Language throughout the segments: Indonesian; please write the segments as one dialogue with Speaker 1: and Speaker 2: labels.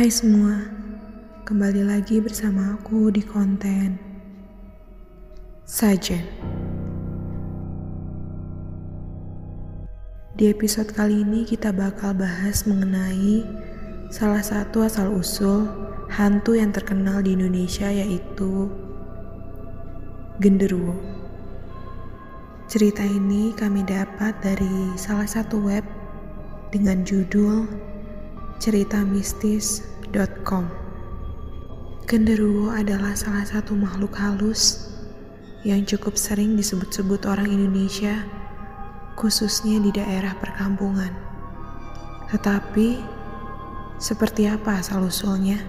Speaker 1: Hai semua, kembali lagi bersama aku di konten Sajen. Di episode kali ini kita bakal bahas mengenai salah satu asal-usul hantu yang terkenal di Indonesia yaitu genderuwo. Cerita ini kami dapat dari salah satu web dengan judul ceritamistis.com. Genderuwo adalah salah satu makhluk halus yang cukup sering disebut-sebut orang Indonesia, khususnya di daerah perkampungan. Tetapi, seperti apa asal-usulnya?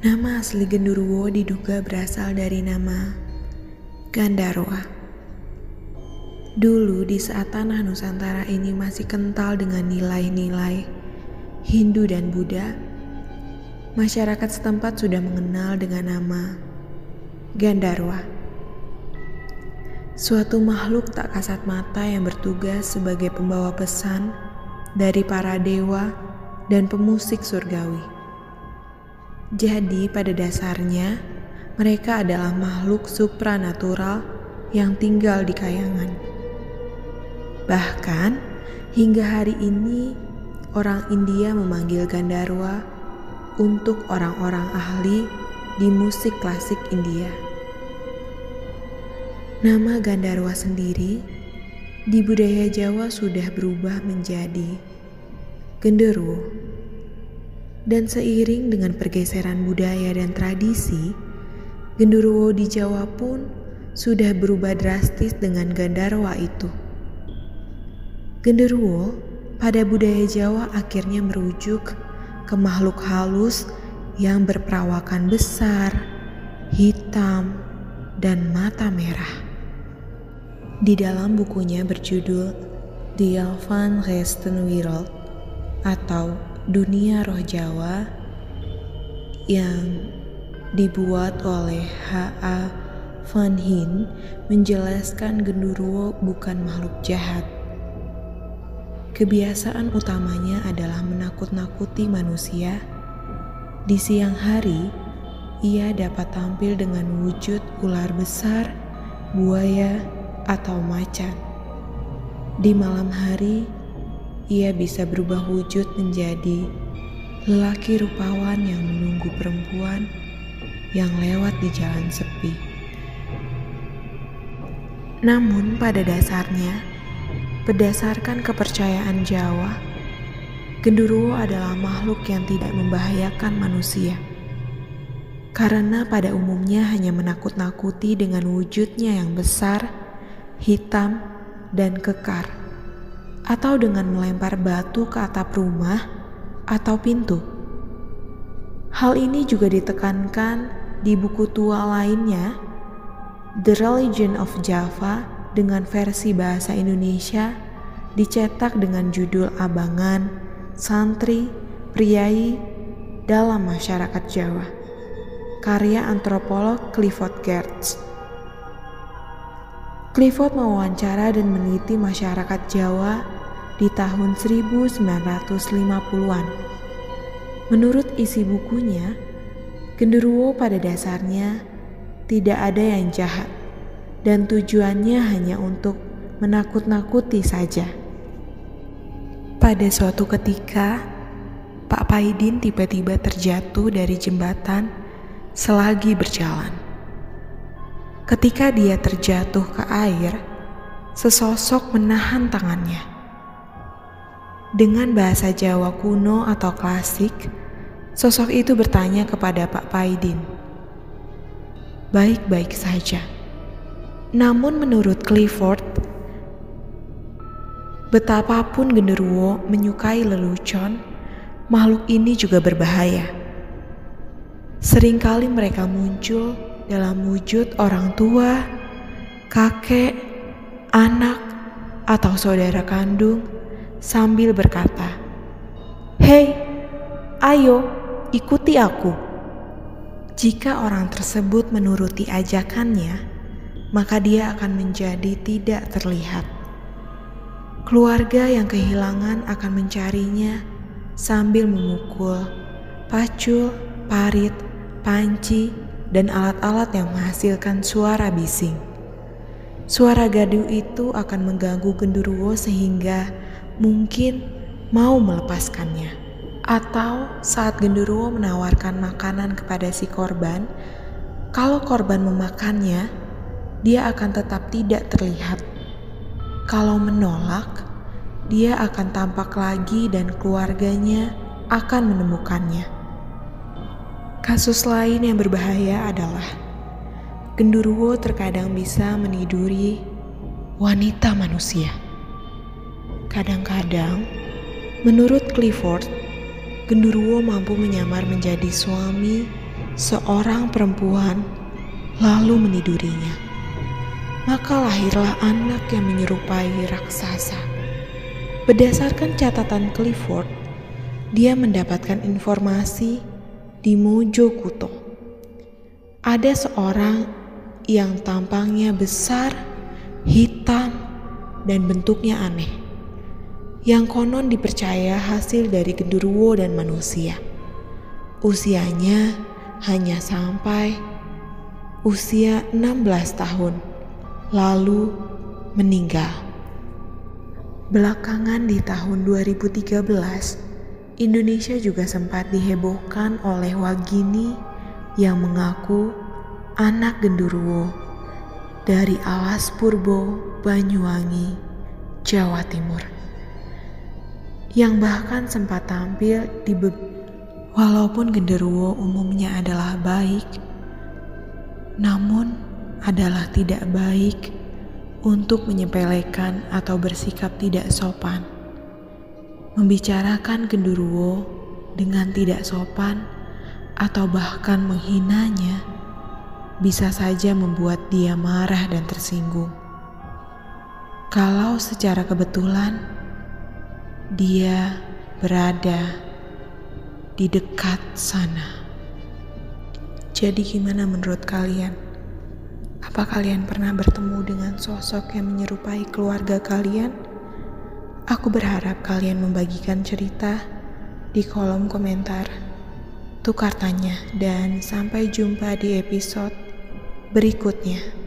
Speaker 1: Nama asli genderuwo diduga berasal dari nama Gandarwa. Dulu di saat tanah Nusantara ini masih kental dengan nilai-nilai Hindu dan Buddha, masyarakat setempat sudah mengenal dengan nama Gandarwa. Suatu makhluk tak kasat mata yang bertugas sebagai pembawa pesan dari para dewa dan pemusik surgawi. Jadi pada dasarnya mereka adalah makhluk supranatural yang tinggal di kayangan. Bahkan hingga hari ini orang India memanggil Gandarwa untuk orang-orang ahli di musik klasik India. Nama Gandarwa sendiri di budaya Jawa sudah berubah menjadi genderuwo. Dan seiring dengan pergeseran budaya dan tradisi, genderuwo di Jawa pun sudah berubah drastis dengan Gandarwa itu. Genderuwo pada budaya Jawa akhirnya merujuk ke makhluk halus yang berperawakan besar, hitam, dan mata merah. Di dalam bukunya berjudul The Elvan Resten World atau Dunia Roh Jawa yang dibuat oleh H.A. Van Hin menjelaskan genderuwo bukan makhluk jahat Kebiasaan utamanya adalah menakut-nakuti manusia. Di siang hari, ia dapat tampil dengan wujud ular besar, buaya, atau macan. Di malam hari, ia bisa berubah wujud menjadi lelaki rupawan yang menunggu perempuan yang lewat di jalan sepi. Namun, pada dasarnya, Berdasarkan kepercayaan Jawa, genderuwo adalah makhluk yang tidak membahayakan manusia. Karena pada umumnya hanya menakut-nakuti dengan wujudnya yang besar, hitam, dan kekar. Atau dengan melempar batu ke atap rumah atau pintu. Hal ini juga ditekankan di buku tua lainnya, The Religion of Java dengan versi bahasa Indonesia dicetak dengan judul Abangan, Santri, Priai dalam Masyarakat Jawa. Karya antropolog Clifford Geertz. Clifford mewawancara dan meneliti masyarakat Jawa di tahun 1950-an. Menurut isi bukunya, genderuwo pada dasarnya tidak ada yang jahat dan tujuannya hanya untuk menakut-nakuti saja. Pada suatu ketika, Pak Paidin tiba-tiba terjatuh dari jembatan selagi berjalan. Ketika dia terjatuh ke air, sesosok menahan tangannya. Dengan bahasa Jawa kuno atau klasik, sosok itu bertanya kepada Pak Paidin, "Baik-baik saja." Namun menurut Clifford, betapapun genderuwo menyukai lelucon, makhluk ini juga berbahaya. Seringkali mereka muncul dalam wujud orang tua, kakek, anak, atau saudara kandung sambil berkata, "Hei, ayo ikuti aku." Jika orang tersebut menuruti ajakannya, maka dia akan menjadi tidak terlihat. Keluarga yang kehilangan akan mencarinya sambil memukul pacul, parit, panci, dan alat-alat yang menghasilkan suara bising. Suara gaduh itu akan mengganggu genderuwo sehingga mungkin mau melepaskannya. Atau saat genderuwo menawarkan makanan kepada si korban, kalau korban memakannya, dia akan tetap tidak terlihat. Kalau menolak, dia akan tampak lagi dan keluarganya akan menemukannya. Kasus lain yang berbahaya adalah genderuwo terkadang bisa meniduri wanita manusia. Kadang-kadang, menurut Clifford, genderuwo mampu menyamar menjadi suami seorang perempuan lalu menidurinya. Maka lahirlah anak yang menyerupai raksasa. Berdasarkan catatan Clifford, dia mendapatkan informasi di Mojokuto. Ada seorang yang tampangnya besar, hitam, dan bentuknya aneh. Yang konon dipercaya hasil dari genderuwo dan manusia. Usianya hanya sampai usia 16 tahun, lalu meninggal. Belakangan di tahun 2013, Indonesia juga sempat dihebohkan oleh Wagini yang mengaku anak genderuwo dari Alas Purbo, Banyuwangi, Jawa Timur. Yang bahkan sempat tampil di walaupun genderuwo umumnya adalah baik, namun adalah tidak baik untuk menyepelekan atau bersikap tidak sopan. Membicarakan genderuwo dengan tidak sopan atau bahkan menghinanya bisa saja membuat dia marah dan tersinggung. Kalau secara kebetulan dia berada di dekat sana. Jadi gimana menurut kalian? Apa kalian pernah bertemu dengan sosok yang menyerupai keluarga kalian? Aku berharap kalian membagikan cerita di kolom komentar. Tukar tanya dan sampai jumpa di episode berikutnya.